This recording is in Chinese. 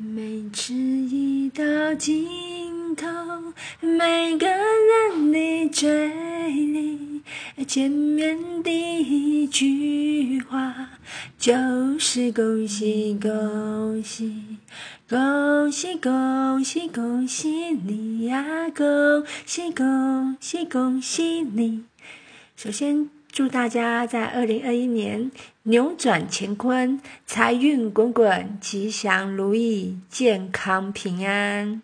每次一到尽头，每个人的嘴里，见面第一句话就是恭喜恭喜，恭喜恭喜恭喜你呀，恭喜恭喜恭喜你。首先。祝大家在二零二一年扭转乾坤，财运滚滚，吉祥如意，健康平安。